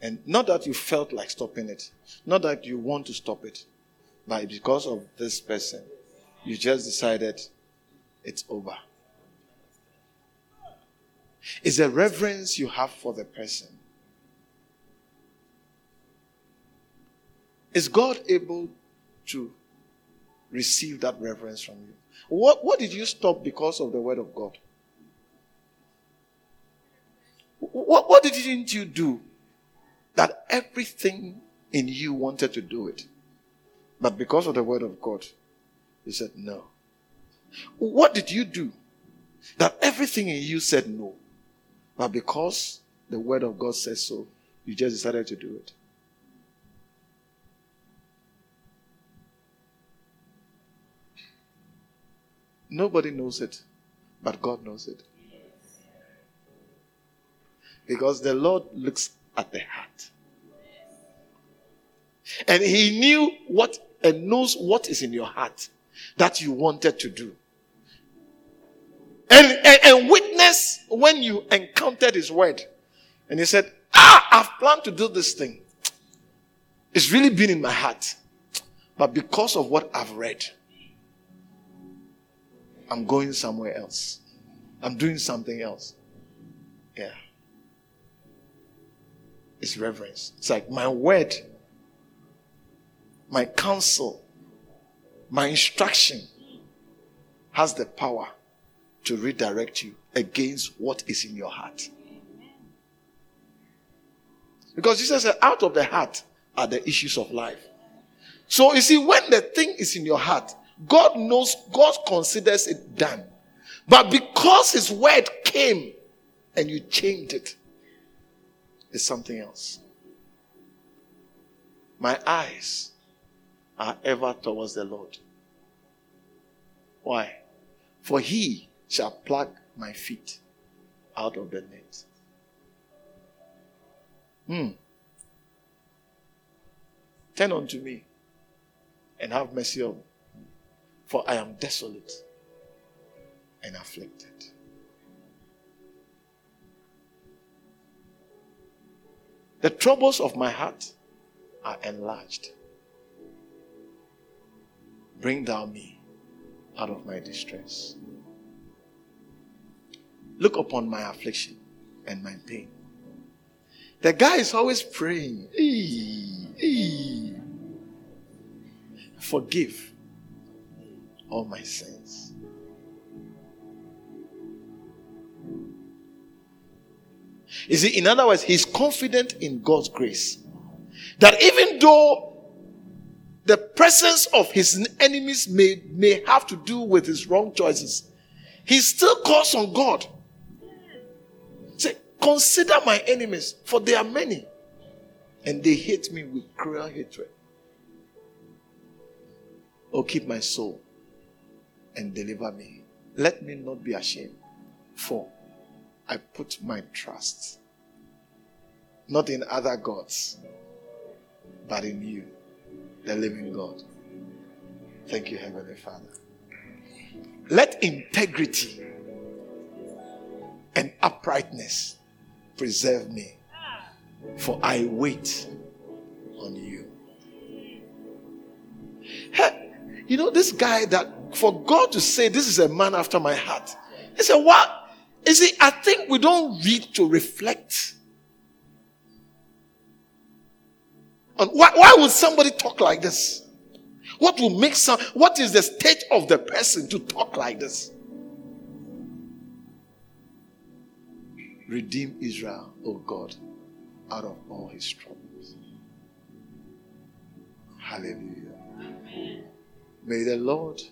And not that you felt like stopping it, not that you want to stop it, but because of this person, you just decided it's over. It's a reverence you have for the person. Is God able to receive that reverence from you. What, what did you stop because of the word of God? What, what didn't you do that everything in you wanted to do it? But because of the word of God, you said no. What did you do that everything in you said no? But because the word of God says so, you just decided to do it. Nobody knows it, but God knows it. Because the Lord looks at the heart. And He knew what and knows what is in your heart that you wanted to do. And, and, and witness when you encountered His word. And He said, Ah, I've planned to do this thing. It's really been in my heart. But because of what I've read, I'm going somewhere else. I'm doing something else. Yeah. It's reverence. It's like my word, my counsel, my instruction has the power to redirect you against what is in your heart. Because Jesus said, out of the heart are the issues of life. So you see, when the thing is in your heart, God knows, God considers it done. But because His word came and you changed it, it's something else. My eyes are ever towards the Lord. Why? For He shall pluck my feet out of the net. Hmm. Turn unto me and have mercy on me for I am desolate and afflicted. The troubles of my heart are enlarged. Bring thou me out of my distress. Look upon my affliction and my pain. The guy is always praying. Eee, eee. Forgive all my sins. You see, in other words, he's confident in God's grace. That even though the presence of his enemies may, may have to do with his wrong choices, he still calls on God. Say, consider my enemies, for they are many, and they hate me with cruel hatred. Oh, keep my soul and deliver me. Let me not be ashamed, for I put my trust not in other gods, but in you, the living God. Thank you, Heavenly Father. Let integrity and uprightness preserve me, for I wait on you. Hey, you know, this guy that for God to say, This is a man after my heart. He said, What? You see, I think we don't read to reflect. And why, why would somebody talk like this? What will make some, what is the state of the person to talk like this? Redeem Israel, O oh God, out of all his troubles. Hallelujah. Amen. May the Lord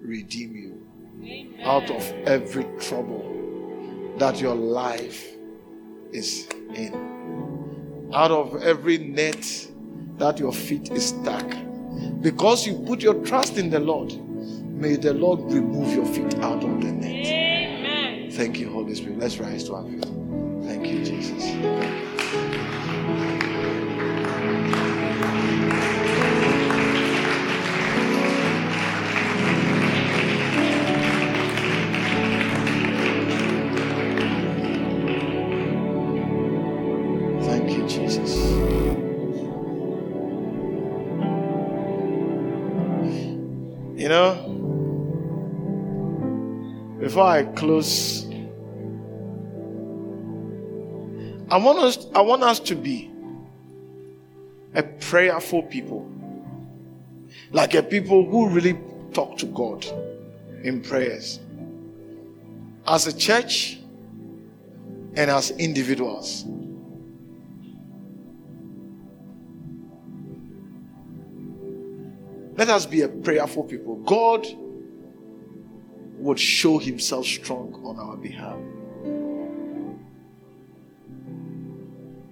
redeem you Amen. out of every trouble that your life is in, out of every net that your feet is stuck. Because you put your trust in the Lord, may the Lord remove your feet out of the net. Amen. Thank you, Holy Spirit. Let's rise to our feet. Thank you, Jesus. Before I close, I want us, I want us to be a prayerful people. like a people who really talk to God in prayers. As a church and as individuals. Let us be a prayerful people. God would show himself strong on our behalf.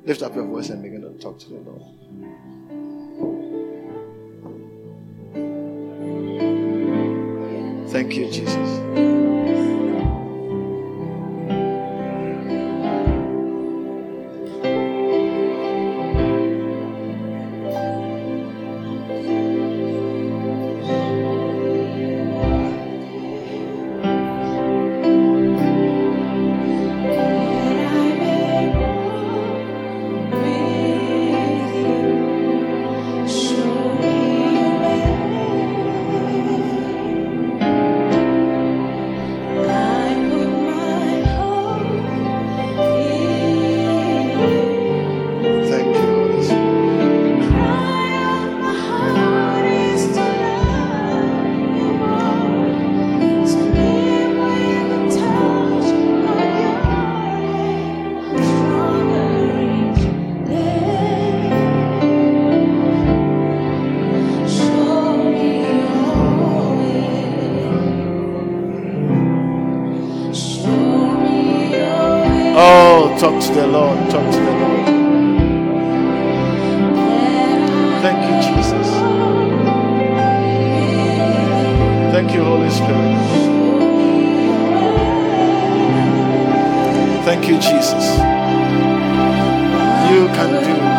Lift up your voice and begin to talk to the Lord. Thank you, Jesus. Talk to the Lord. Talk to the Lord. Thank you, Jesus. Thank you, Holy Spirit. Thank you, Jesus. You can do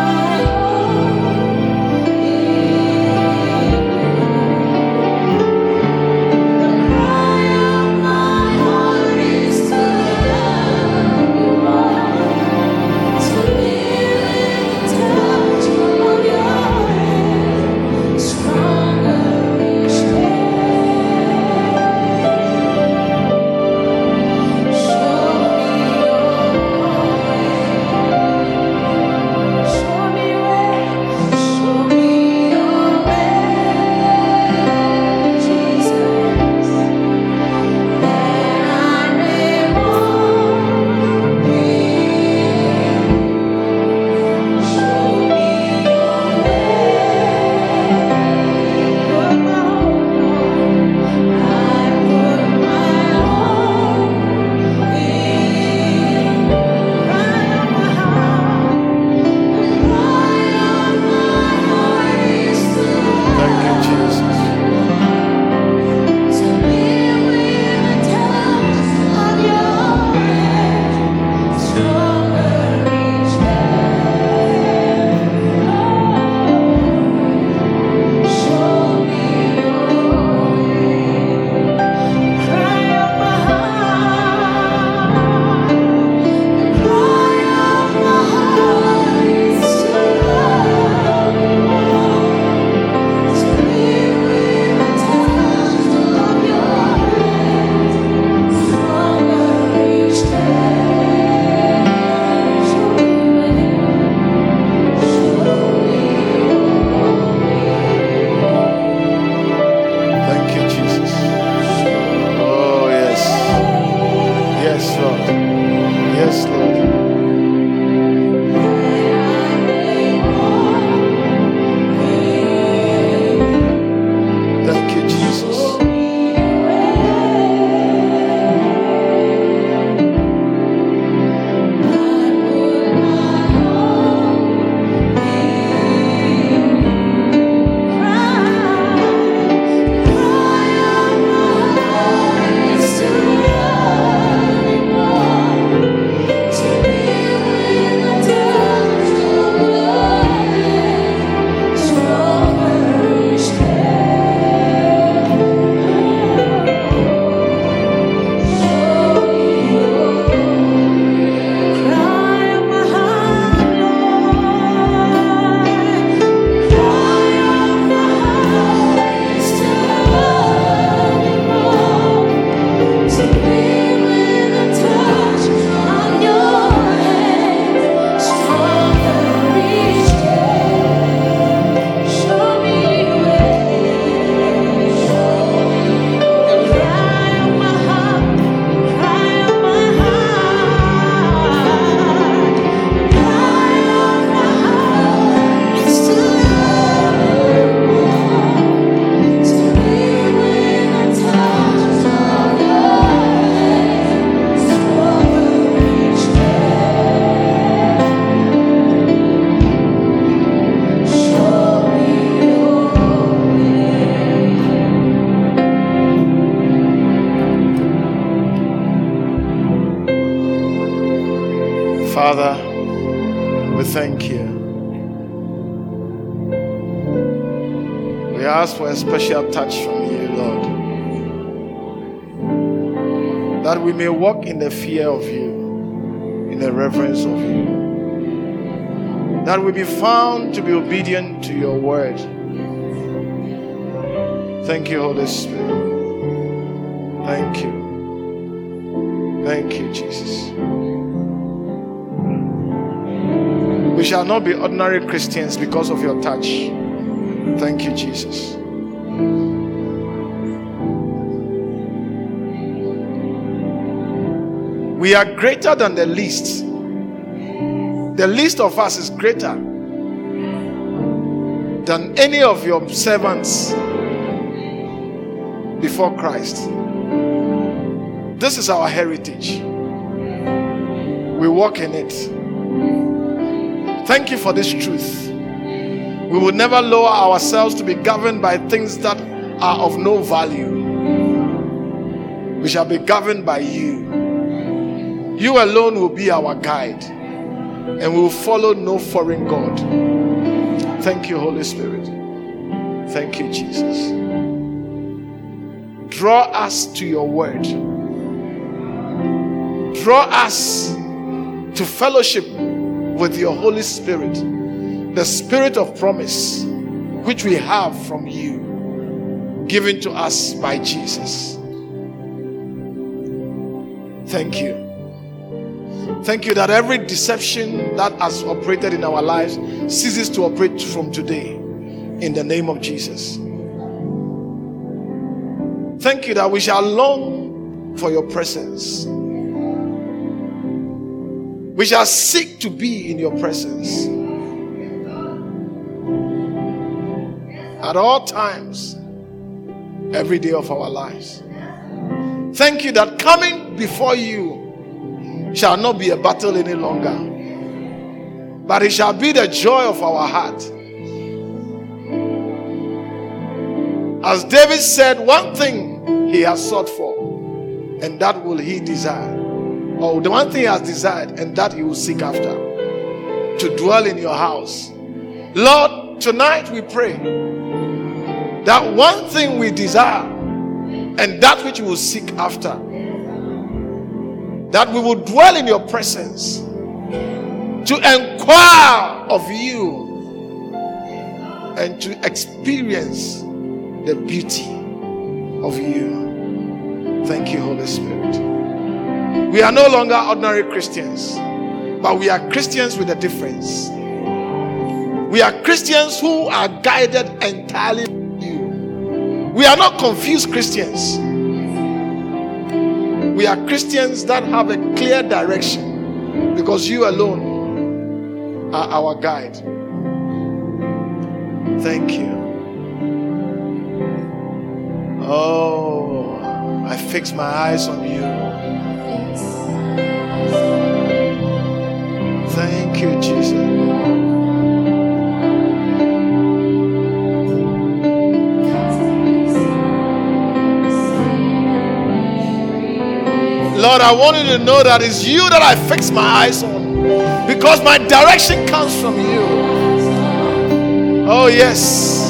special touch from you, Lord. That we may walk in the fear of you, in the reverence of you. That we be found to be obedient to your word. Thank you, Holy Spirit. Thank you. Thank you, Jesus. We shall not be ordinary Christians because of your touch. Thank you, Jesus. We are greater than the least. The least of us is greater than any of your servants before Christ. This is our heritage. We walk in it. Thank you for this truth. We will never lower ourselves to be governed by things that are of no value. We shall be governed by you. You alone will be our guide, and we will follow no foreign God. Thank you, Holy Spirit. Thank you, Jesus. Draw us to your word. Draw us to fellowship with your Holy Spirit, the Spirit of promise, which we have from you, given to us by Jesus. Thank you. Thank you that every deception that has operated in our lives ceases to operate from today in the name of Jesus. Thank you that we shall long for your presence. We shall seek to be in your presence at all times, every day of our lives. Thank you that coming before you shall not be a battle any longer, but it shall be the joy of our heart. As David said, one thing he has sought for, and that will he desire or the one thing he has desired, and that he will seek after to dwell in your house. Lord, tonight we pray that one thing we desire and that which we will seek after, that we will dwell in your presence to inquire of you and to experience the beauty of you. Thank you, Holy Spirit. We are no longer ordinary Christians, but we are Christians with a difference. We are Christians who are guided entirely by you. We are not confused Christians. We are Christians that have a clear direction because you alone are our guide. Thank you. Oh, I fix my eyes on you. Thank you, Jesus. Lord, I want you to know that it's you that I fix my eyes on because my direction comes from you. Oh, yes.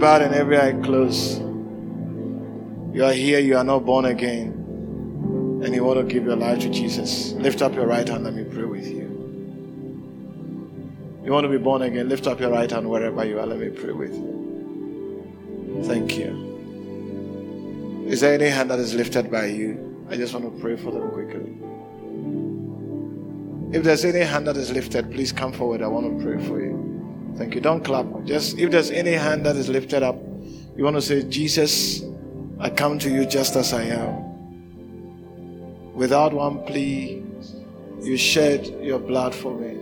Bowed and every eye closed, you are here, you are not born again, and you want to give your life to Jesus, lift up your right hand. Let me pray with you. You want to be born again, lift up your right hand wherever you are. Let me pray with you. Thank you. Is there any hand that is lifted by you? I just want to pray for them quickly. If there's any hand that is lifted, please come forward. I want to pray for you. Thank you. Don't clap. Just if there's any hand that is lifted up, you want to say, Jesus, I come to you just as I am. Without one plea, you shed your blood for me.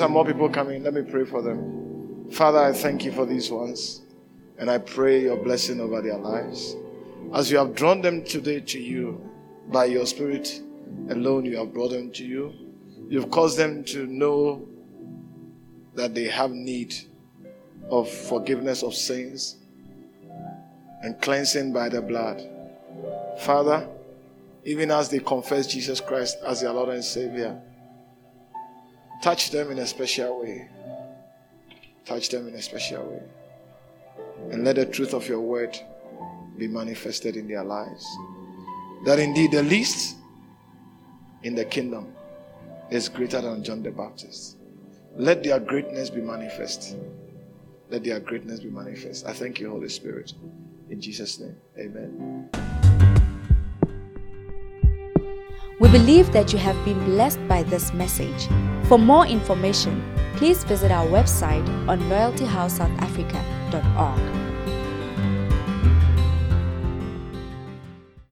All? Are there some more people coming? Let me pray for them. Father, I thank you for these ones. And I pray your blessing over their lives. As you have drawn them today to you by your Spirit alone, you have brought them to you. You've caused them to know that they have need of forgiveness of sins and cleansing by the blood. Father, even as they confess Jesus Christ as their Lord and Savior, Touch them in a special way. Touch them in a special way. And let the truth of your word be manifested in their lives. That indeed the least in the kingdom is greater than John the Baptist. Let their greatness be manifest. Let their greatness be manifest. I thank you, Holy Spirit. In Jesus' name, amen. We believe that you have been blessed by this message. For more information, please visit our website on loyaltyhousesouthafrica.org.